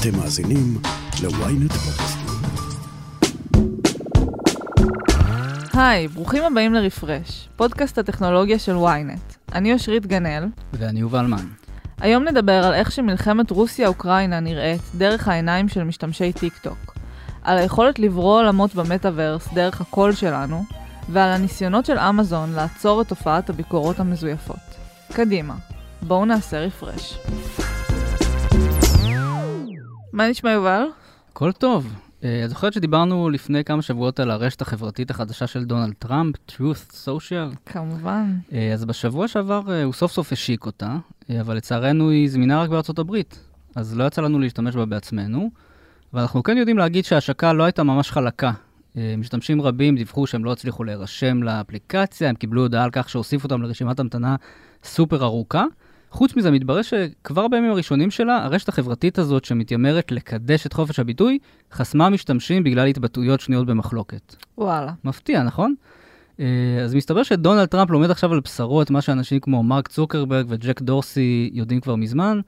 אתם מאזינים ל-ynet. היי, ברוכים הבאים לרפרש, פודקאסט הטכנולוגיה של ynet. אני אושרית גנאל. ואני יובל מן. היום נדבר על איך שמלחמת רוסיה-אוקראינה נראית דרך העיניים של משתמשי טיק טוק, על היכולת לברוא עולמות במטאוורס דרך הקול שלנו, ועל הניסיונות של אמזון לעצור את תופעת הביקורות המזויפות. קדימה, בואו נעשה רפרש. מה נשמע יובל? הכל טוב. אה, את זוכרת שדיברנו לפני כמה שבועות על הרשת החברתית החדשה של דונלד טראמפ, Truth Social? כמובן. אה, אז בשבוע שעבר אה, הוא סוף סוף השיק אותה, אבל לצערנו היא זמינה רק בארצות הברית, אז לא יצא לנו להשתמש בה בעצמנו, ואנחנו כן יודעים להגיד שההשקה לא הייתה ממש חלקה. משתמשים רבים דיווחו שהם לא הצליחו להירשם לאפליקציה, הם קיבלו הודעה על כך שהוסיפו אותם לרשימת המתנה סופר ארוכה. חוץ מזה, מתברר שכבר בימים הראשונים שלה, הרשת החברתית הזאת שמתיימרת לקדש את חופש הביטוי, חסמה משתמשים בגלל התבטאויות שנויות במחלוקת. וואלה. מפתיע, נכון? אה, אז מסתבר שדונלד טראמפ לומד עכשיו על בשרו את מה שאנשים כמו מרק צוקרברג וג'ק דורסי יודעים כבר מזמן.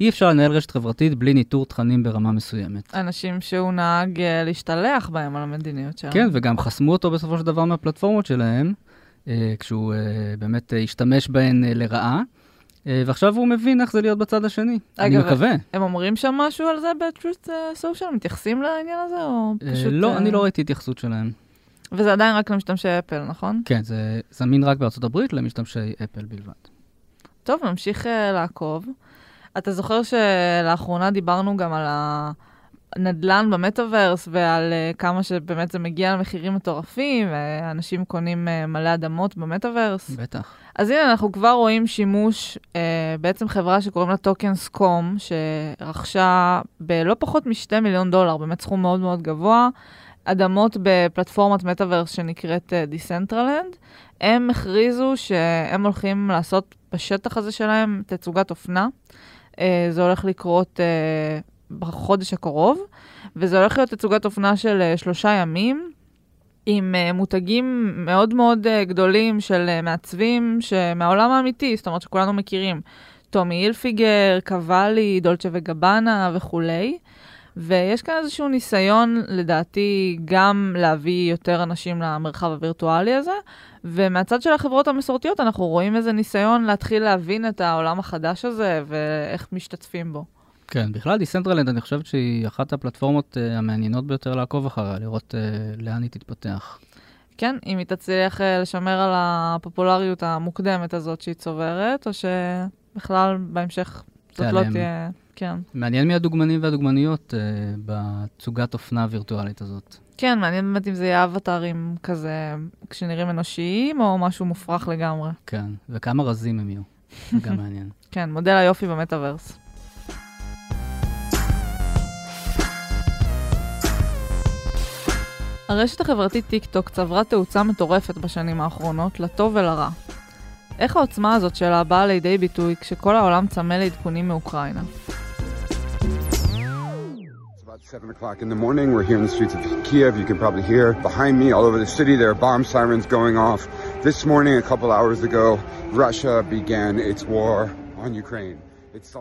אי אפשר לנהל רשת חברתית בלי ניטור תכנים ברמה מסוימת. אנשים שהוא נהג אה, להשתלח בהם על המדיניות שלהם. כן, וגם חסמו אותו בסופו של דבר מהפלטפורמות שלהם, אה, כשהוא באמת השתמש בהן לרעה. אה, ועכשיו הוא מבין איך זה להיות בצד השני, אני מקווה. הם אומרים שם משהו על זה ב-Truth Social? מתייחסים לעניין הזה, או אה, פשוט... לא, אני לא ראיתי התייחסות שלהם. וזה עדיין רק למשתמשי אפל, נכון? כן, זה זמין רק בארצות הברית למשתמשי אפל בלבד. טוב, נמשיך לעקוב. אתה זוכר שלאחרונה דיברנו גם על הנדל"ן במטאוורס ועל אה, כמה שבאמת זה מגיע למחירים מטורפים, ואנשים קונים אה, מלא אדמות במטאוורס. בטח. אז הנה, אנחנו כבר רואים שימוש, אה, בעצם חברה שקוראים לה Tokens.com, שרכשה בלא פחות מ-2 מיליון דולר, באמת סכום מאוד מאוד גבוה, אדמות בפלטפורמת מטאוורס שנקראת Decentraland. אה, הם הכריזו שהם הולכים לעשות בשטח הזה שלהם תצוגת אופנה. אה, זה הולך לקרות אה, בחודש הקרוב, וזה הולך להיות תצוגת אופנה של אה, שלושה ימים. עם אה, מותגים מאוד מאוד אה, גדולים של מעצבים מהעולם האמיתי, זאת אומרת שכולנו מכירים. טומי הילפיגר, קוואלי, דולצ'ה וגבאנה וכולי. ויש כאן איזשהו ניסיון, לדעתי, גם להביא יותר אנשים למרחב הווירטואלי הזה, ומהצד של החברות המסורתיות אנחנו רואים איזה ניסיון להתחיל להבין את העולם החדש הזה ואיך משתתפים בו. כן, בכלל Decentraland, אני חושבת שהיא אחת הפלטפורמות אה, המעניינות ביותר לעקוב אחריה, לראות אה, לאן היא תתפתח. כן, אם היא תצליח אה, לשמר על הפופולריות המוקדמת הזאת שהיא צוברת, או שבכלל בהמשך זאת לא תהיה... כן. מעניין מי הדוגמנים והדוגמניות uh, בתצוגת אופנה הווירטואלית הזאת. כן, מעניין באמת אם זה יהיה אבטארים כזה, כשנראים אנושיים, או משהו מופרך לגמרי. כן, וכמה רזים הם יהיו, זה גם מעניין. כן, מודל היופי במטאוורס. הרשת החברתית טיק טוק צברה תאוצה מטורפת בשנים האחרונות, לטוב ולרע. איך העוצמה הזאת שלה באה לידי ביטוי כשכל העולם צמא לעדכונים מאוקראינה? 7 o'clock in the morning. We're here in the streets of Kiev. You can probably hear behind me all over the city there are bomb sirens going off. This morning, a couple hours ago, Russia began its war on Ukraine.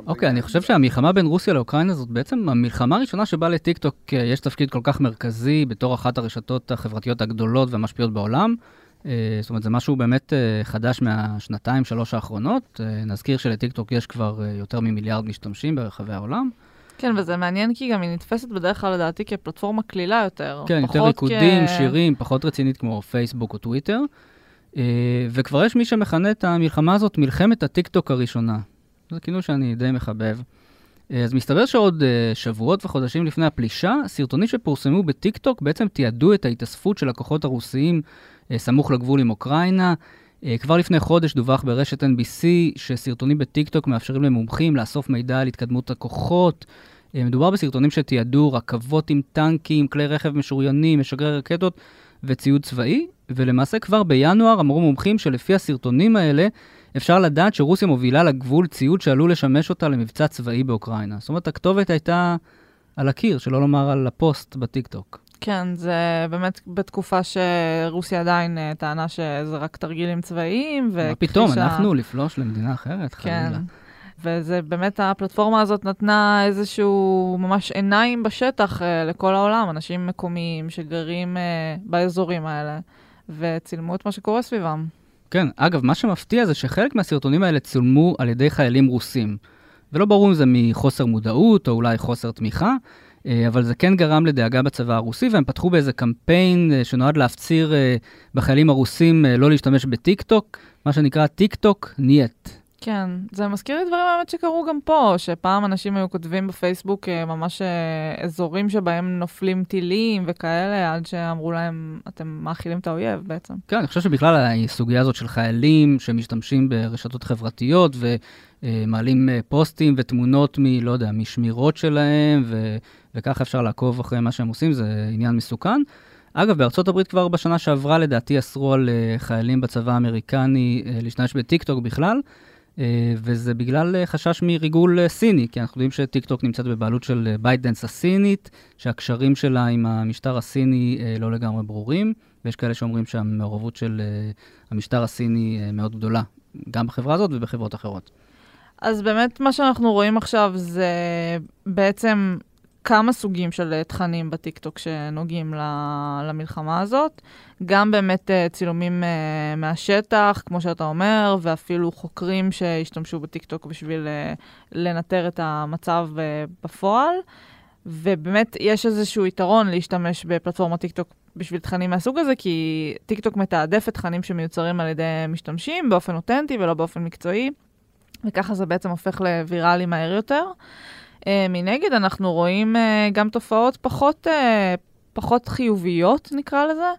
אוקיי, okay, אני חושב שהמלחמה בין רוסיה לאוקראינה זאת בעצם המלחמה הראשונה שבה לטיקטוק אה, יש תפקיד כל כך מרכזי בתור אחת הרשתות החברתיות הגדולות והמשפיעות בעולם. אה, זאת אומרת, זה משהו באמת אה, חדש מהשנתיים, שלוש האחרונות. נזכיר שלטיקטוק יש כבר יותר ממיליארד משתמשים ברחבי העולם. כן, וזה מעניין כי גם היא נתפסת בדרך כלל לדעתי כפלטפורמה קלילה יותר. כן, יותר ריקודים, כ... שירים, פחות רצינית כמו פייסבוק או טוויטר. וכבר יש מי שמכנה את המלחמה הזאת מלחמת הטיקטוק הראשונה. זה כינוי שאני די מחבב. אה, אז מסתבר שעוד אה, שבועות וחודשים לפני הפלישה, סרטונים שפורסמו בטיקטוק בעצם תיעדו את ההתאספות של הכוחות הרוסיים אה, סמוך לגבול עם אוקראינה. כבר לפני חודש דווח ברשת NBC שסרטונים בטיקטוק מאפשרים למומחים לאסוף מידע על התקדמות הכוחות. מדובר בסרטונים שתיעדו רכבות עם טנקים, כלי רכב משוריינים, משגרי רקטות וציוד צבאי, ולמעשה כבר בינואר אמרו מומחים שלפי הסרטונים האלה, אפשר לדעת שרוסיה מובילה לגבול ציוד שעלול לשמש אותה למבצע צבאי באוקראינה. זאת אומרת, הכתובת הייתה על הקיר, שלא לומר על הפוסט בטיקטוק. כן, זה באמת בתקופה שרוסיה עדיין uh, טענה שזה רק תרגילים צבאיים, מה פתאום. אנחנו לפלוש למדינה אחרת, כן. חלילה. וזה באמת, הפלטפורמה הזאת נתנה איזשהו ממש עיניים בשטח אה, לכל העולם, אנשים מקומיים שגרים אה, באזורים האלה, וצילמו את מה שקורה סביבם. כן, אגב, מה שמפתיע זה שחלק מהסרטונים האלה צולמו על ידי חיילים רוסים. ולא ברור אם זה מחוסר מודעות או אולי חוסר תמיכה, אה, אבל זה כן גרם לדאגה בצבא הרוסי, והם פתחו באיזה קמפיין אה, שנועד להפציר אה, בחיילים הרוסים לא להשתמש בטיק טוק, מה שנקרא טיק טוק нет. כן, זה מזכיר לי דברים באמת שקרו גם פה, שפעם אנשים היו כותבים בפייסבוק ממש אזורים שבהם נופלים טילים וכאלה, עד שאמרו להם, אתם מאכילים את האויב בעצם. כן, אני חושב שבכלל הסוגיה הזאת של חיילים שמשתמשים ברשתות חברתיות ומעלים פוסטים ותמונות מ, לא יודע, משמירות שלהם, ו... וככה אפשר לעקוב אחרי מה שהם עושים, זה עניין מסוכן. אגב, בארצות הברית כבר בשנה שעברה, לדעתי, אסרו על חיילים בצבא האמריקני להשתמש בטיקטוק בכלל, וזה בגלל אה, חשש מריגול אה, סיני, כי אנחנו יודעים שטיקטוק נמצאת בבעלות של ByteDance הסינית, שהקשרים שלה עם המשטר הסיני לא לגמרי ברורים, ויש כאלה שאומרים שהמעורבות של המשטר הסיני מאוד גדולה, גם בחברה הזאת ובחברות אחרות. אז באמת מה שאנחנו רואים עכשיו זה בעצם כמה סוגים של אה, תכנים בטיקטוק שנוגעים למלחמה הזאת. גם באמת אה, צילומים אה, מהשטח, כמו שאתה אומר, ואפילו חוקרים שהשתמשו בטיקטוק בשביל לנטר את המצב בפועל. ובאמת יש איזשהו יתרון להשתמש בפלטפורמת טיקטוק בשביל תכנים מהסוג הזה, כי טיקטוק מתעדף את תכנים שמיוצרים על ידי משתמשים באופן אותנטי ולא באופן מקצועי, וככה זה בעצם הופך לוויראלי מהר יותר. Uh, מנגד, אנחנו רואים uh, גם תופעות פחות, uh, פחות חיוביות, נקרא לזה,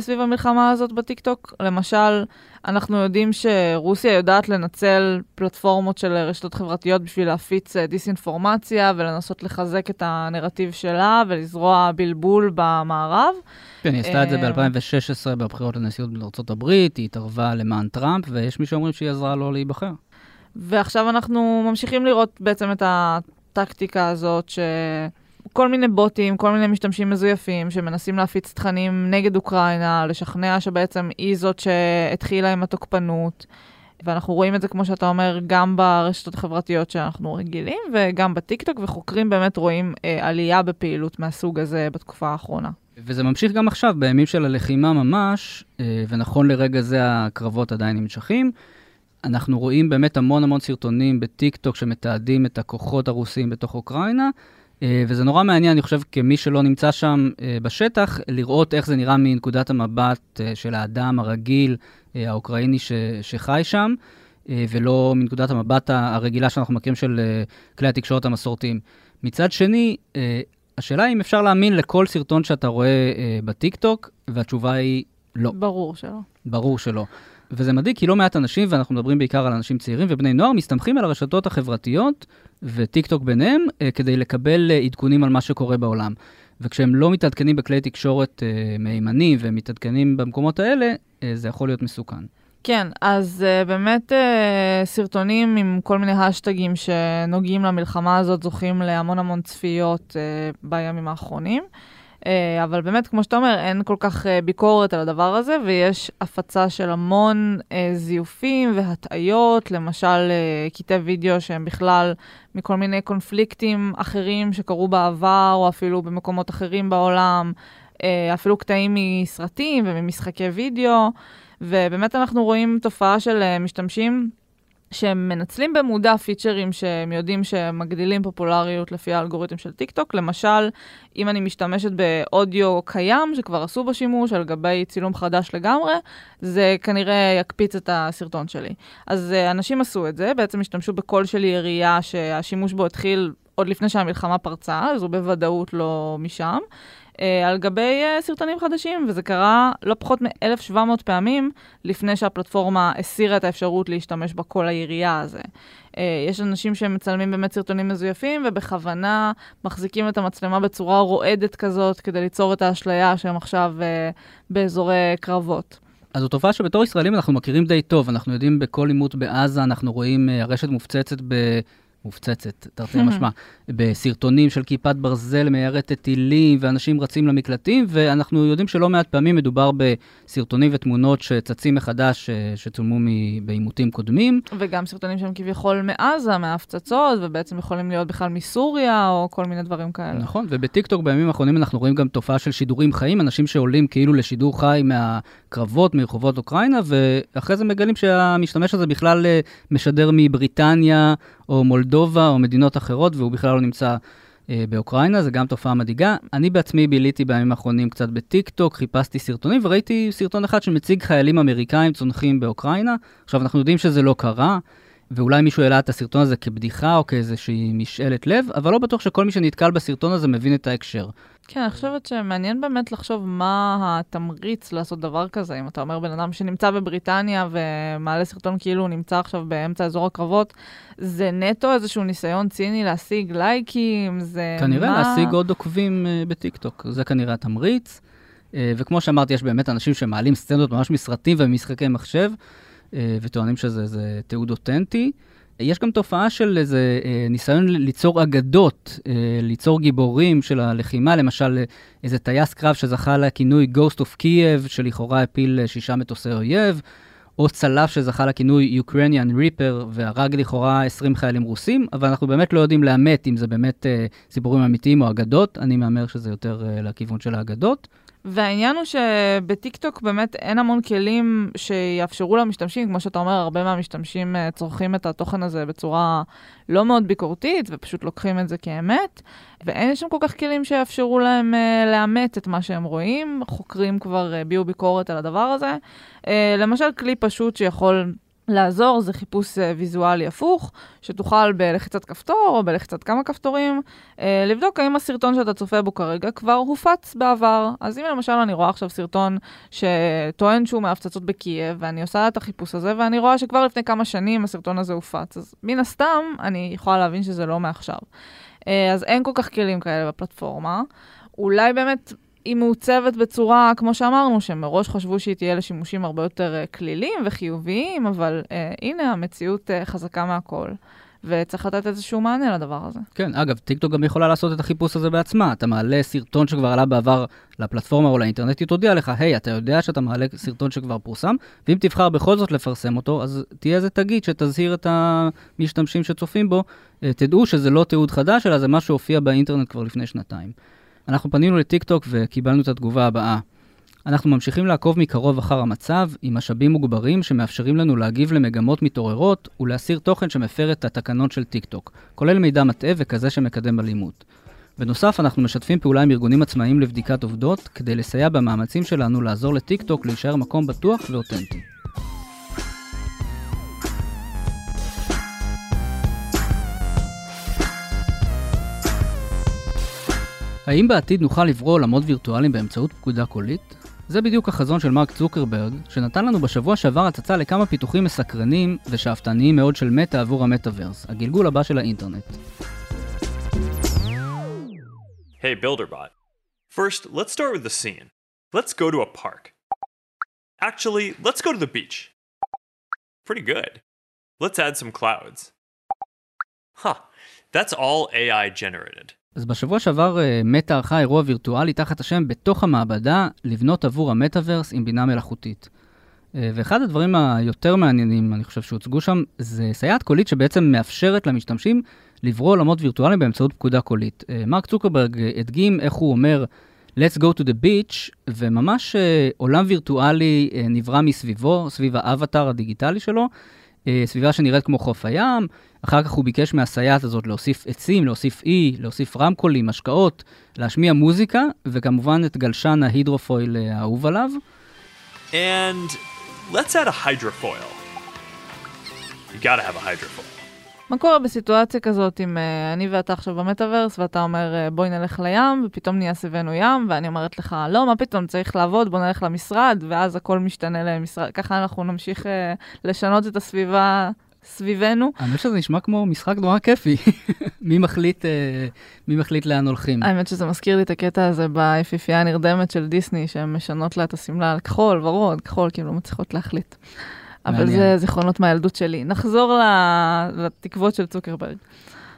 סביב המלחמה הזאת בטיקטוק. למשל, אנחנו יודעים שרוסיה יודעת לנצל פלטפורמות של רשתות חברתיות בשביל להפיץ דיסאינפורמציה ולנסות לחזק את הנרטיב שלה ולזרוע בלבול במערב. כן, היא עשתה את זה ב-2016 בבחירות לנשיאות הברית, היא התערבה למען טראמפ, ויש מי שאומרים שהיא עזרה לו להיבחר. ועכשיו אנחנו ממשיכים לראות בעצם את ה... הטקטיקה הזאת, שכל מיני בוטים, כל מיני משתמשים מזויפים, שמנסים להפיץ תכנים נגד אוקראינה, לשכנע שבעצם היא זאת שהתחילה עם התוקפנות. ואנחנו רואים את זה, כמו שאתה אומר, גם ברשתות החברתיות שאנחנו רגילים, וגם בטיקטוק, וחוקרים באמת רואים אה, עלייה בפעילות מהסוג הזה בתקופה האחרונה. וזה ממשיך גם עכשיו, בימים של הלחימה ממש, אה, ונכון לרגע זה הקרבות עדיין נמשכים. אנחנו רואים באמת המון המון סרטונים בטיק טוק שמתעדים את הכוחות הרוסים בתוך אוקראינה, אה, וזה נורא מעניין, אני חושב, כמי שלא נמצא שם אה, בשטח, לראות איך זה נראה מנקודת המבט אה, של האדם הרגיל, האוקראיני ש, שחי שם, ולא מנקודת המבט הרגילה שאנחנו מכירים של כלי התקשורת המסורתיים. מצד שני, השאלה היא אם אפשר להאמין לכל סרטון שאתה רואה בטיק טוק, והתשובה היא לא. ברור שלא. ברור שלא. וזה מדאיג כי לא מעט אנשים, ואנחנו מדברים בעיקר על אנשים צעירים ובני נוער, מסתמכים על הרשתות החברתיות, וטיק טוק ביניהם, אה, כדי לקבל אה, עדכונים על מה שקורה בעולם. וכשהם לא מתעדכנים בכלי תקשורת אה, מהימנים ומתעדכנים במקומות האלה, זה יכול להיות מסוכן. כן, אז uh, באמת uh, סרטונים עם כל מיני השטגים שנוגעים למלחמה הזאת זוכים להמון המון צפיות uh, בימים האחרונים. אבל באמת, כמו שאתה אומר, אין כל כך אה, ביקורת על הדבר הזה, ויש הפצה של המון אה, זיופים והטעיות, למשל קטעי וידאו שהם בכלל מכל מיני קונפליקטים אחרים שקרו בעבר, או אפילו במקומות אחרים בעולם, אפילו קטעים מסרטים וממשחקי וידאו, ובאמת אנחנו רואים תופעה של משתמשים שהם מנצלים במודע פיצ'רים שהם יודעים שהם מגדילים פופולריות לפי האלגוריתם של טיק טוק. למשל, אם אני משתמשת באודיו קיים שכבר עשו בו שימוש על גבי צילום חדש לגמרי, זה כנראה יקפיץ את הסרטון שלי. אז uh, אנשים עשו את זה, בעצם השתמשו בקול של ירייה שהשימוש בו התחיל עוד לפני שהמלחמה פרצה, אז הוא בוודאות לא משם. אה, על גבי אה, סרטונים חדשים, וזה קרה לא פחות מ-1,700 פעמים לפני שהפלטפורמה הסירה את האפשרות להשתמש בקול העירייה הזה. אה, יש אנשים שמצלמים באמת סרטונים מזויפים, ובכוונה מחזיקים את המצלמה בצורה רועדת כזאת, כדי ליצור את האשליה שהם עכשיו באזורי קרבות. אז זו תופעה שבתור ישראלים אנחנו מכירים די טוב, אנחנו יודעים בכל עימות בעזה, אנחנו רואים הרשת מופצצת ב... מופצצת, תרתי משמע, בסרטונים של כיפת ברזל מיירטת טילים, ואנשים רצים למקלטים, ואנחנו יודעים שלא מעט פעמים מדובר בסרטונים ותמונות שצצים מחדש, אה, שצולמו בעימותים קודמים. וגם סרטונים שהם כביכול מעזה, מההפצצות, ובעצם יכולים להיות בכלל מסוריה, או כל מיני דברים כאלה. נכון, ובטיקטוק בימים האחרונים אנחנו רואים גם תופעה של שידורים חיים, אנשים שעולים כאילו לשידור חי מהקרבות, מרחובות אוקראינה, ואחרי זה מגלים שהמשתמש הזה בכלל אה, משדר מבריטניה, או מולדובה, או מדינות אחרות, והוא בכלל לא נמצא אה, באוקראינה, זה גם תופעה מדאיגה. אני בעצמי ביליתי בימים האחרונים קצת בטיק טוק, חיפשתי סרטונים, וראיתי סרטון אחד שמציג חיילים אמריקאים צונחים באוקראינה. עכשיו, אנחנו יודעים שזה לא קרה. ואולי מישהו העלה את הסרטון הזה כבדיחה או כאיזושהי משאלת לב, אבל לא בטוח שכל מי שנתקל בסרטון הזה מבין את ההקשר. כן, אני חושבת שמעניין באמת לחשוב מה התמריץ לעשות דבר כזה. אם אתה אומר בן אדם שנמצא בבריטניה ומעלה סרטון כאילו הוא נמצא עכשיו באמצע אזור הקרבות, זה נטו איזשהו ניסיון ציני להשיג לייקים, זה כנראה מה... להשיג עוד עוקבים uh, בטיקטוק, זה כנראה התמריץ. Uh, וכמו שאמרתי, יש באמת אנשים שמעלים סצנות ממש מסרטים ומשחקי מחשב, וטוענים שזה תיעוד אותנטי. יש גם תופעה של איזה אה, ניסיון ליצור אגדות, אה, ליצור גיבורים של הלחימה, למשל אה, איזה טייס קרב שזכה לכינוי Ghost of Kiev, שלכאורה הפיל אה, שישה מטוסי אויב, או צלף שזכה לכינוי Ukrainian Reaper והרג לכאורה 20 חיילים רוסים, אבל אנחנו באמת לא יודעים לאמת אם זה באמת אה, סיפורים אמיתיים או אגדות, אני מהמר שזה יותר אה, לכיוון של האגדות. והעניין הוא שבטיקטוק באמת אין המון כלים שיאפשרו למשתמשים, כמו שאתה אומר, הרבה מהמשתמשים אה, צורכים את התוכן הזה בצורה לא מאוד ביקורתית, ופשוט לוקחים את זה כאמת, ואין שם כל כך כלים שיאפשרו להם uh, לאמת את מה שהם רואים. חוקרים כבר הביעו uh, ביקורת על הדבר הזה. Uh, למשל, כלי פשוט שיכול לעזור זה חיפוש uh, ויזואלי הפוך, שתוכל בלחיצת כפתור או בלחיצת כמה כפתורים, uh, לבדוק האם הסרטון שאתה צופה בו כרגע כבר הופץ בעבר. אז אם למשל אני רואה עכשיו סרטון שטוען שהוא מהפצצות בקייב, ואני עושה את החיפוש הזה, ואני רואה שכבר לפני כמה שנים הסרטון הזה הופץ, אז מן הסתם אני יכולה להבין שזה לא מעכשיו. Uh, אז אין כל כך כלים כאלה בפלטפורמה. אולי באמת היא מעוצבת בצורה, כמו שאמרנו, שמראש חשבו שהיא תהיה לשימושים הרבה יותר אה, קלילים וחיוביים, אבל אה, הנה, המציאות אה, חזקה מהכל. וצריך לתת איזשהו מענה לדבר הזה. כן, אגב, טיקטוק גם יכולה לעשות את החיפוש הזה בעצמה. אתה מעלה סרטון שכבר עלה בעבר לפלטפורמה או לאינטרנט, היא תודיע לך, היי, היי, אתה יודע שאתה מעלה סרטון שכבר פורסם, ואם תבחר בכל זאת לפרסם אותו, אז תהיה איזה תגית שתזהיר את המשתמשים שצופים בו, תדעו שזה לא תיעוד חדש, אלא זה מה שהופיע באינטרנט כבר לפני שנתיים. אנחנו פנינו לטיקטוק וקיבלנו את התגובה הבאה. אנחנו ממשיכים לעקוב מקרוב אחר המצב עם משאבים מוגברים שמאפשרים לנו להגיב למגמות מתעוררות ולהסיר תוכן שמפר את התקנון של טיקטוק, כולל מידע מטעה וכזה שמקדם אלימות. בנוסף, אנחנו משתפים פעולה עם ארגונים עצמאיים לבדיקת עובדות כדי לסייע במאמצים שלנו לעזור לטיקטוק להישאר מקום בטוח ואותנטי. האם בעתיד נוכל לברוא עולמות וירטואליים באמצעות פקודה קולית? זה בדיוק החזון של מרק צוקרברג, שנתן לנו בשבוע שעבר הצצה לכמה פיתוחים מסקרנים ושאפתניים מאוד של מטא עבור המטאוורס, הגלגול הבא של האינטרנט. Hey BuilderBot. First, let's start with the scene. Let's go to a park. Actually, let's go to the beach. Pretty good. Let's add some clouds. Huh, that's all AI generated. אז בשבוע שעבר מטא ערכה אירוע וירטואלי תחת השם בתוך המעבדה לבנות עבור המטאוורס עם בינה מלאכותית. ואחד הדברים היותר מעניינים, אני חושב שהוצגו שם, זה סייעת קולית שבעצם מאפשרת למשתמשים לברוא עולמות וירטואליים באמצעות פקודה קולית. מרק צוקרברג הדגים איך הוא אומר, let's go to the beach, וממש עולם וירטואלי נברא מסביבו, סביב האבטאר הדיגיטלי שלו, סביבה שנראית כמו חוף הים, אחר כך הוא ביקש מהסייעת הזאת להוסיף עצים, להוסיף אי, להוסיף רמקולים, השקעות, להשמיע מוזיקה, וכמובן את גלשן ההידרופויל האהוב עליו. And let's add a hydrofoil. You gotta have a hydrofoil. מה קורה בסיטואציה כזאת אם uh, אני ואתה עכשיו במטאוורס ואתה אומר uh, בואי נלך לים ופתאום נהיה סביבנו ים ואני אומרת לך לא מה פתאום צריך לעבוד בוא נלך למשרד ואז הכל משתנה למשרד ככה אנחנו נמשיך uh, לשנות את הסביבה סביבנו. האמת שזה נשמע כמו משחק נורא כיפי. מי מחליט, מי מחליט לאן הולכים? האמת שזה מזכיר לי את הקטע הזה ביפיפייה הנרדמת של דיסני, שהן משנות לה את השמלה על כחול, ורוד, כחול, כאילו לא מצליחות להחליט. אבל זה זיכרונות מהילדות שלי. נחזור לתקוות של צוקרברג.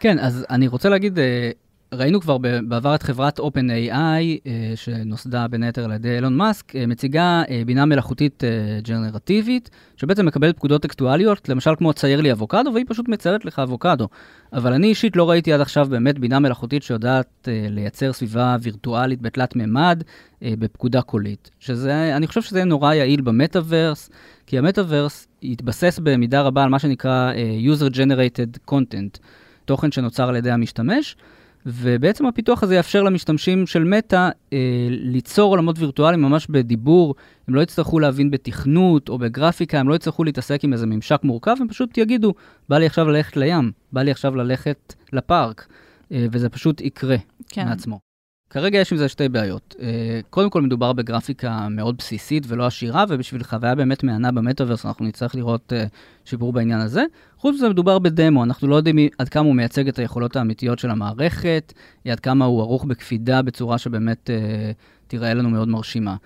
כן, אז אני רוצה להגיד, אה, ראינו כבר בעבר את חברת OpenAI, אה, שנוסדה בין היתר על ידי אילון מאסק, אה, מציגה בינה מלאכותית ג'נרטיבית, שבעצם מקבלת פקודות טקסטואליות, למשל כמו צייר לי אבוקדו, והיא פשוט מציירת לך אבוקדו. אבל אני אישית לא ראיתי עד עכשיו באמת בינה מלאכותית שיודעת לייצר סביבה וירטואלית בתלת מימד, בפקודה קולית. שזה, אני חושב שזה נורא יעיל במטאוורס, כי המטאוורס יתבסס במידה רבה על מה שנקרא user-generated content. תוכן שנוצר על ידי המשתמש, ובעצם הפיתוח הזה יאפשר למשתמשים של מטא אה, ליצור עולמות וירטואליים ממש בדיבור, הם לא יצטרכו להבין בתכנות או בגרפיקה, הם לא יצטרכו להתעסק עם איזה ממשק מורכב, הם פשוט יגידו, בא לי עכשיו ללכת לים, בא לי עכשיו ללכת לפארק, אה, וזה פשוט יקרה כן. מעצמו. כרגע יש עם זה שתי בעיות. אה, קודם כל, מדובר בגרפיקה מאוד בסיסית ולא עשירה, ובשביל חוויה באמת מהנה במטאוורס, אנחנו נצטרך לראות אה, שיפור בעניין הזה. חוץ מזה, מדובר בדמו, אנחנו לא יודעים עד כמה הוא מייצג את היכולות האמיתיות של המערכת, עד כמה הוא ערוך בקפידה בצורה שבאמת אה, תיראה לנו מאוד מרשימה.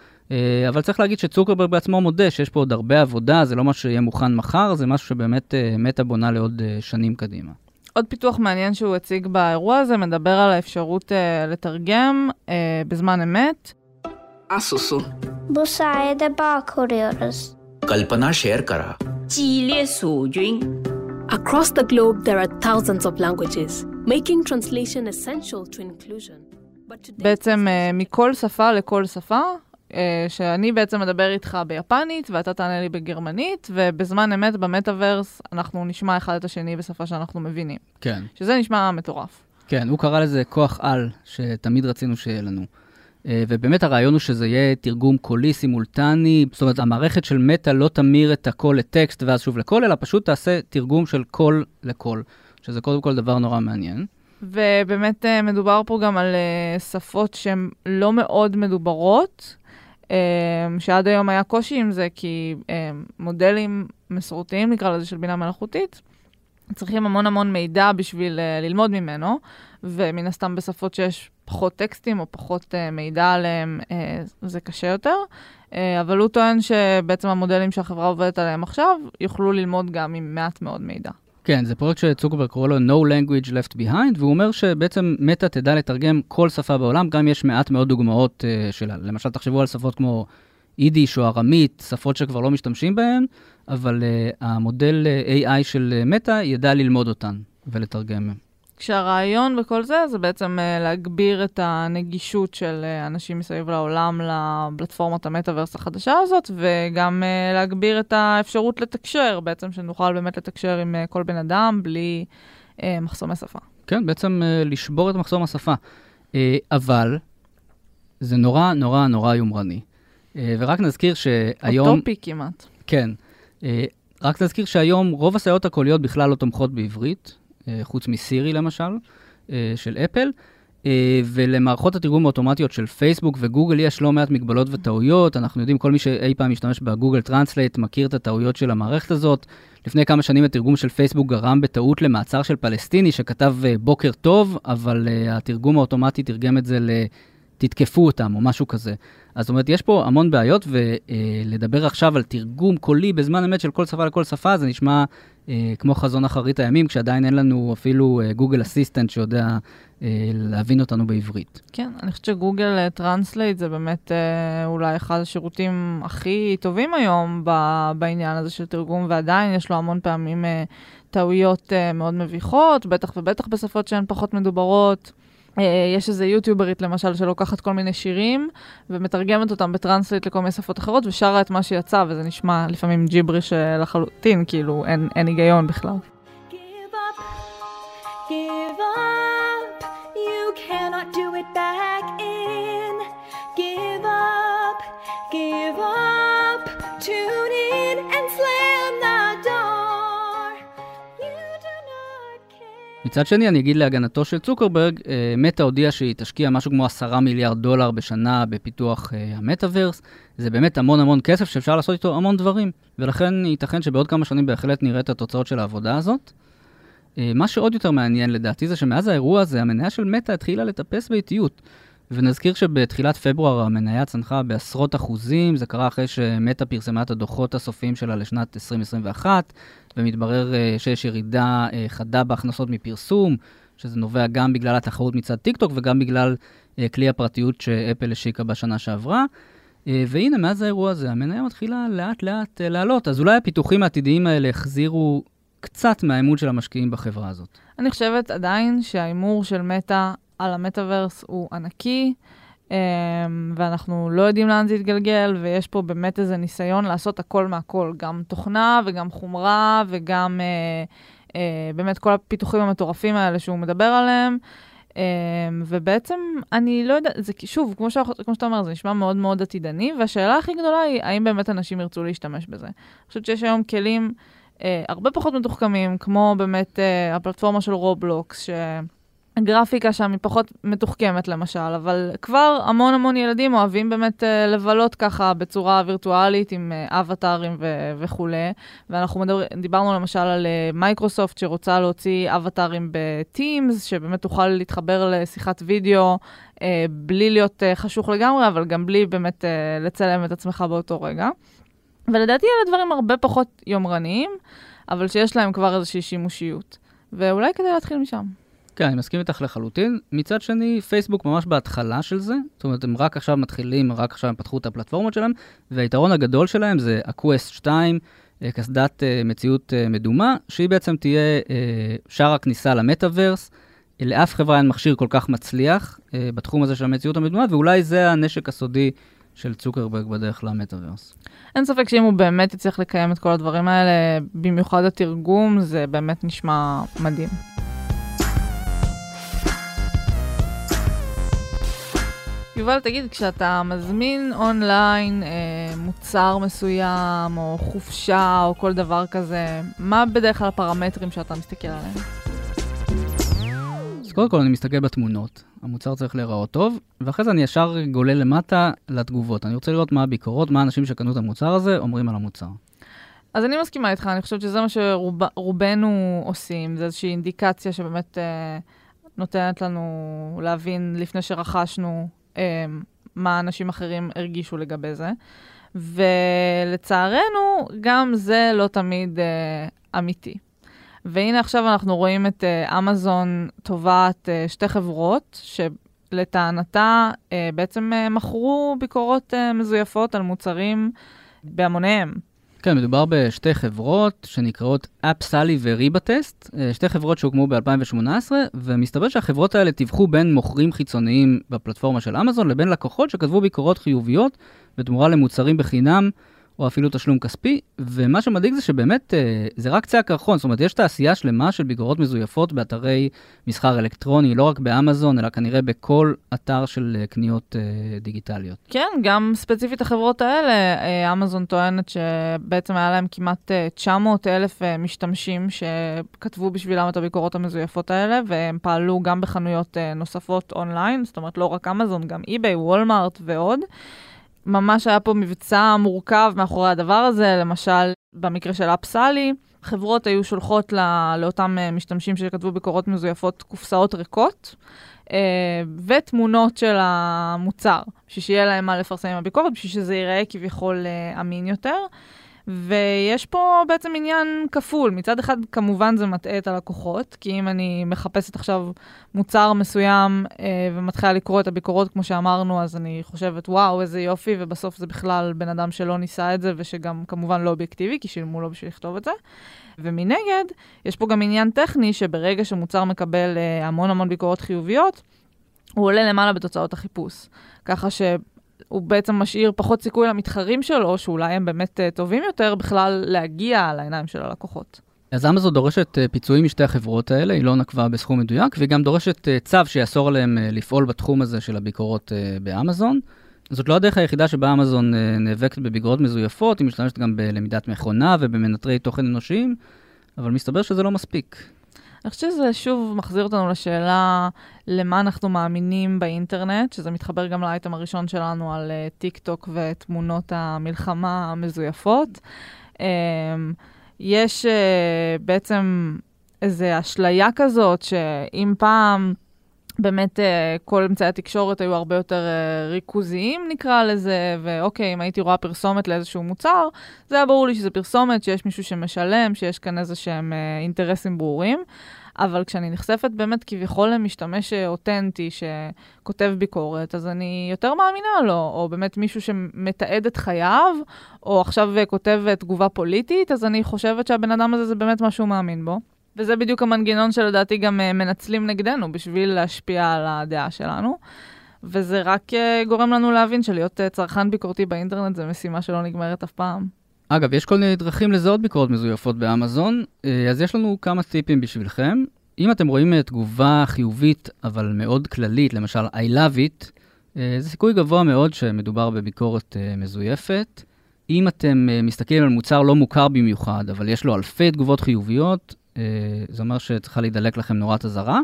אבל צריך להגיד שצוקרברג בעצמו מודה שיש פה עוד הרבה עבודה, זה לא משהו שיהיה מוכן מחר, זה משהו שבאמת מטא בונה לעוד שנים קדימה. עוד פיתוח מעניין שהוא הציג באירוע הזה מדבר על האפשרות uh, לתרגם uh, בזמן אמת. אסוסו. בוסאי דה באקוריורס. קלפנה שייר קרה. ג'יליה סוג'ין. Across the globe, there are thousands of languages, making translation essential to inclusion. בעצם uh, מכל שפה לכל שפה, אה, שאני בעצם מדבר איתך ביפנית, ואתה תענה לי בגרמנית, ובזמן אמת במטאוורס אנחנו נשמע אחד את השני בשפה שאנחנו מבינים. כן. שזה נשמע מטורף. כן, הוא קרא לזה כוח על, שתמיד רצינו שיהיה לנו. אה, ובאמת הרעיון הוא שזה יהיה תרגום קולי סימולטני, זאת אומרת, המערכת של מטא לא תמיר את הקול לטקסט ואז שוב לקול, אלא פשוט תעשה תרגום של קול לקול, שזה קודם כל דבר נורא מעניין. ובאמת אה, מדובר פה גם על שפות שהן לא מאוד מדוברות, שעד היום היה קושי עם זה, כי אמ, מודלים מסורתיים, נקרא לזה, של בינה מלאכותית, צריכים המון המון מידע בשביל uh, ללמוד ממנו, ומן הסתם בשפות שיש פחות טקסטים או פחות uh, מידע עליהם, uh, זה קשה יותר. אבל הוא טוען שבעצם המודלים שהחברה עובדת עליהם עכשיו, יוכלו ללמוד גם עם מעט מאוד מידע. כן, זה פרויקט שצוקרברג קורא לו No Language Left Behind, והוא אומר שבעצם מטא תדע לתרגם כל שפה בעולם, גם יש מעט מאוד דוגמאות uh, שלה. למשל, תחשבו על שפות כמו יידיש או ארמית, שפות שכבר לא משתמשים בהן, אבל uh, המודל uh, AI של מטא ידע ללמוד אותן ולתרגם. כשהרעיון בכל זה, זה בעצם uh, להגביר את הנגישות של uh, אנשים מסביב לעולם לפלטפורמת המטאוורס החדשה הזאת, וגם uh, להגביר את האפשרות לתקשר, בעצם שנוכל באמת לתקשר עם uh, כל בן אדם בלי אה, מחסומי שפה. כן, בעצם אה, לשבור את מחסום השפה. אה, אבל זה נורא נורא נורא יומרני. אה, ורק נזכיר שהיום... אוטופי כמעט. כן. אה, רק נזכיר שהיום רוב הסייעות הקוליות בכלל לא תומכות בעברית. אה, חוץ מסירי למשל, אה, של אפל. אה, ולמערכות התרגום האוטומטיות של פייסבוק וגוגל יש לא מעט מגבלות וטעויות. אנחנו יודעים, כל מי שאי פעם משתמש ב Google Translate מכיר את הטעויות של המערכת הזאת. לפני כמה שנים התרגום של פייסבוק גרם בטעות למעצר של פלסטיני שכתב בוקר טוב, אבל התרגום האוטומטי תרגם את זה ל... תתקפו אותם או משהו כזה. אז זאת אומרת, יש פה המון בעיות, ולדבר עכשיו על תרגום קולי בזמן אמת של כל שפה לכל שפה, זה נשמע אה, כמו חזון אחרית הימים, כשעדיין אין לנו אפילו גוגל אה, Assistant שיודע אה, להבין אותנו בעברית. כן, אני חושבת ש Google Translate זה באמת אולי אחד השירותים הכי טובים היום בעניין הזה של תרגום, ועדיין יש לו המון פעמים טעויות מאוד מביכות, בטח ובטח בשפות שהן פחות מדוברות. אה, יש איזה יוטיוברית למשל שלוקחת כל מיני שירים ומתרגמת אותם בטרנסליט לכל מיני שפות אחרות ושרה את מה שיצא וזה נשמע לפעמים ג'יבריש אה, לחלוטין, כאילו אין, אין היגיון בכלל. Give up, give up, you cannot do it back מצד שני, אני אגיד להגנתו של צוקרברג, אה, מטא הודיעה שהיא תשקיע משהו כמו עשרה מיליארד דולר בשנה בפיתוח אה, המטאוורס. זה באמת המון המון כסף שאפשר לעשות איתו המון דברים, ולכן ייתכן שבעוד כמה שנים בהחלט נראה את התוצאות של העבודה הזאת. אה, מה שעוד יותר מעניין לדעתי זה שמאז האירוע הזה, המניה של מטא התחילה לטפס באיטיות. ונזכיר שבתחילת פברואר המניה צנחה בעשרות אחוזים, זה קרה אחרי שמטא פרסמה את הדוחות הסופיים שלה לשנת 2021, ומתברר אה, שיש ירידה אה, חדה בהכנסות מפרסום, שזה נובע גם בגלל התחרות מצד טיקטוק וגם בגלל אה, כלי הפרטיות שאפל השיקה בשנה שעברה. והנה, מאז האירוע הזה, המניה מתחילה לאט-לאט לעלות, אז אולי הפיתוחים העתידיים האלה החזירו קצת מהאמון של המשקיעים בחברה הזאת. אני חושבת עדיין שההימור של מטא על המטאוורס הוא ענקי. אמ, ואנחנו לא יודעים לאן זה יתגלגל, ויש פה באמת איזה ניסיון לעשות הכל מהכל, גם תוכנה וגם חומרה וגם אה, אה, באמת כל הפיתוחים המטורפים האלה שהוא מדבר עליהם. Um, ובעצם, אני לא יודעת, זה שוב, כמו, ש, כמו שאתה אומר, זה נשמע מאוד מאוד עתידני, והשאלה הכי גדולה היא, האם באמת אנשים ירצו להשתמש בזה. אני חושבת שיש היום כלים uh, הרבה פחות מתוחכמים, כמו באמת uh, הפלטפורמה של רובלוקס, ש... הגרפיקה שם היא פחות מתוחכמת למשל, אבל כבר המון המון ילדים אוהבים באמת uh, לבלות ככה בצורה וירטואלית עם uh, אבטארים ו- וכולי. ואנחנו מדבר, דיברנו למשל על uh, מייקרוסופט שרוצה להוציא אבטארים בטימס, שבאמת תוכל להתחבר לשיחת וידאו uh, בלי להיות uh, חשוך לגמרי, אבל גם בלי באמת uh, לצלם את עצמך באותו רגע. ולדעתי אלה דברים הרבה פחות יומרניים, אבל שיש להם כבר איזושהי שימושיות. ואולי כדאי להתחיל משם. כן, אני מסכים איתך לחלוטין. מצד שני, פייסבוק ממש בהתחלה של זה, זאת אומרת, הם רק עכשיו מתחילים, רק עכשיו הם פתחו את הפלטפורמות שלהם, והיתרון הגדול שלהם זה ה-Quest 2, אה, קסדת uh, מציאות uh, מדומה, שהיא בעצם תהיה שער הכניסה למטאוורס. לאף חברה אין מכשיר כל כך מצליח בתחום הזה של המציאות המדומה, ואולי זה הנשק הסודי של צוקרברג בדרך למטאוורס. אין ספק שאם הוא באמת יצליח לקיים את כל הדברים האלה, במיוחד התרגום, זה באמת נשמע מדהים. יובל, תגיד, כשאתה מזמין אונליין אה, מוצר מסוים, או חופשה, או כל דבר כזה, מה בדרך כלל הפרמטרים שאתה מסתכל עליהם? אז קודם כל אני מסתכל בתמונות, המוצר צריך להיראות טוב, ואחרי זה אני ישר גולל למטה לתגובות. אני רוצה לראות מה הביקורות, מה האנשים שקנו את המוצר הזה אומרים על המוצר. אז אני מסכימה איתך, אני חושבת שזה מה שרובנו עושים, זה איזושהי אינדיקציה שבאמת אה, נותנת לנו להבין לפני שרכשנו מה אנשים אחרים הרגישו לגבי זה. ולצערנו, גם זה לא תמיד uh, אמיתי. והנה עכשיו אנחנו רואים את uh, אמזון תובעת uh, שתי חברות, שלטענתה uh, בעצם uh, מכרו ביקורות uh, מזויפות על מוצרים בהמוניהם. כן, מדובר בשתי חברות שנקראות אפסלי וריבטסט, אה, שתי חברות שהוקמו ב-2018, ומסתבר שהחברות האלה טיווחו בין מוכרים חיצוניים בפלטפורמה של אמזון לבין לקוחות שכתבו ביקורות חיוביות בתמורה למוצרים בחינם או אפילו תשלום כספי, ומה שמדאיג זה שבאמת אה, זה רק קצה הקרחון, זאת אומרת, יש תעשייה שלמה של ביקורות מזויפות באתרי מסחר אלקטרוני, לא רק באמזון, אלא כנראה בכל אתר של אה, קניות אה, דיגיטליות. כן, גם ספציפית החברות האלה, אמזון טוענת שבעצם היה להם כמעט 900 אלף משתמשים שכתבו בשבילם את הביקורות המזויפות האלה, והם פעלו גם בחנויות נוספות אונליין, זאת אומרת, לא רק אמזון, גם אי-ביי, וולמארט ועוד. ממש היה פה מבצע מורכב מאחורי הדבר הזה, למשל, במקרה של אפסלי, חברות היו שולחות לא, לאותם אה, משתמשים שכתבו ביקורות מזויפות קופסאות ריקות, אה, ותמונות של המוצר, בשביל שיהיה להם מה לפרסם עם הביקורת, בשביל שזה ייראה כביכול אה, אמין יותר. ויש פה בעצם עניין כפול. מצד אחד, כמובן זה מטעה את הלקוחות, כי אם אני מחפשת עכשיו מוצר מסוים אה, ומתחילה לקרוא את הביקורות, כמו שאמרנו, אז אני חושבת, וואו, איזה יופי, ובסוף זה בכלל בן אדם שלא ניסה את זה, ושגם כמובן לא אובייקטיבי, כי שילמו לו בשביל לכתוב את זה. ומנגד, יש פה גם עניין טכני, שברגע שמוצר מקבל אה, המון המון ביקורות חיוביות, הוא עולה למעלה בתוצאות החיפוש. ככה ש... הוא בעצם משאיר פחות סיכוי למתחרים שלו, שאולי הם באמת uh, טובים יותר, בכלל להגיע לעיניים של הלקוחות. אז אמזון דורשת uh, פיצויים משתי החברות האלה, היא לא נקבה בסכום מדויק, והיא גם דורשת uh, צו שיאסור עליהם לפעול בתחום הזה של הביקורות באמזון. זאת לא הדרך היחידה שבה אמזון נאבקת בביקורות מזויפות, היא משתמשת גם בלמידת מכונה ובמנטרי תוכן אנושיים, אבל מסתבר שזה לא מספיק. אני חושבת שזה שוב מחזיר אותנו לשאלה למה אנחנו מאמינים באינטרנט, שזה מתחבר גם לאייטם הראשון שלנו על uh, טיק טוק ותמונות המלחמה המזויפות. Um, יש uh, בעצם איזו אשליה כזאת, שאם פעם... באמת אה, כל אמצעי התקשורת היו הרבה יותר אה, ריכוזיים נקרא לזה, ואוקיי, אם הייתי רואה פרסומת לאיזשהו מוצר, זה היה ברור לי שזה פרסומת, שיש מישהו שמשלם, שיש כאן איזה שהם אה, אינטרסים ברורים. אבל כשאני נחשפת באמת כביכול למשתמש אותנטי שכותב ביקורת, אז אני יותר מאמינה לו, או באמת מישהו שמתעד את חייו, או עכשיו כותב תגובה פוליטית, אז אני חושבת שהבן אדם הזה זה באמת מה שהוא מאמין בו. וזה בדיוק המנגנון שלדעתי גם אה, מנצלים נגדנו בשביל להשפיע על הדעה שלנו. וזה רק אה, גורם לנו להבין שלהיות אה, צרכן ביקורתי באינטרנט זה משימה שלא נגמרת אף פעם. אגב, יש כל מיני דרכים לזהות ביקורות מזויפות באמזון, אז יש לנו כמה טיפים בשבילכם. אם אתם רואים תגובה חיובית, אבל מאוד כללית, למשל I love it, זה סיכוי גבוה מאוד שמדובר בביקורת מזויפת. אם אתם מסתכלים על מוצר לא מוכר במיוחד, אבל יש לו אלפי תגובות חיוביות, אה, זה אומר שצריכה להידלק לכם נורת אזהרה.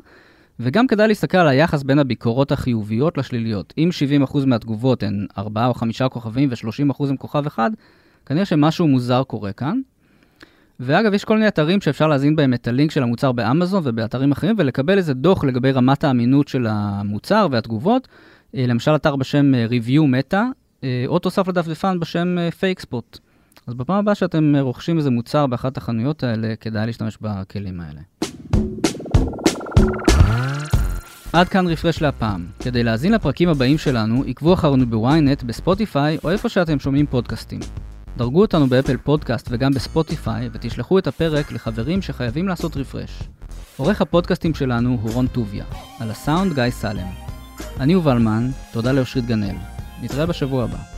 וגם כדאי להסתכל על היחס בין הביקורות החיוביות לשליליות. אם 70% מהתגובות הן 4 או 5 כוכבים ו-30% הם כוכב אחד, כנראה שמשהו מוזר קורה כאן. ואגב, יש כל מיני אתרים שאפשר להזין בהם את הלינק של המוצר באמזון ובאתרים אחרים, ולקבל איזה דוח לגבי רמת האמינות של המוצר והתגובות. אה, למשל, אתר בשם אה, Review Meta, או תוסף לדפדפן בשם Fakespot. אז בפעם הבאה שאתם רוכשים איזה מוצר באחת החנויות האלה, כדאי להשתמש בכלים האלה. עד כאן refresh להפעם. כדי להאזין לפרקים הבאים שלנו, עקבו אחרינו ב ynet, בספוטיפיי או איפה שאתם שומעים פודקאסטים. דרגו אותנו ב Apple Podcast וגם בספוטיפיי, ותשלחו את הפרק לחברים שחייבים לעשות refresh. עורך הפודקאסטים שלנו הוא רון טוביה, על הסאונד גיא סלם. אני יובל מן, תודה לאושרית גנאל. נתראה בשבוע הבא.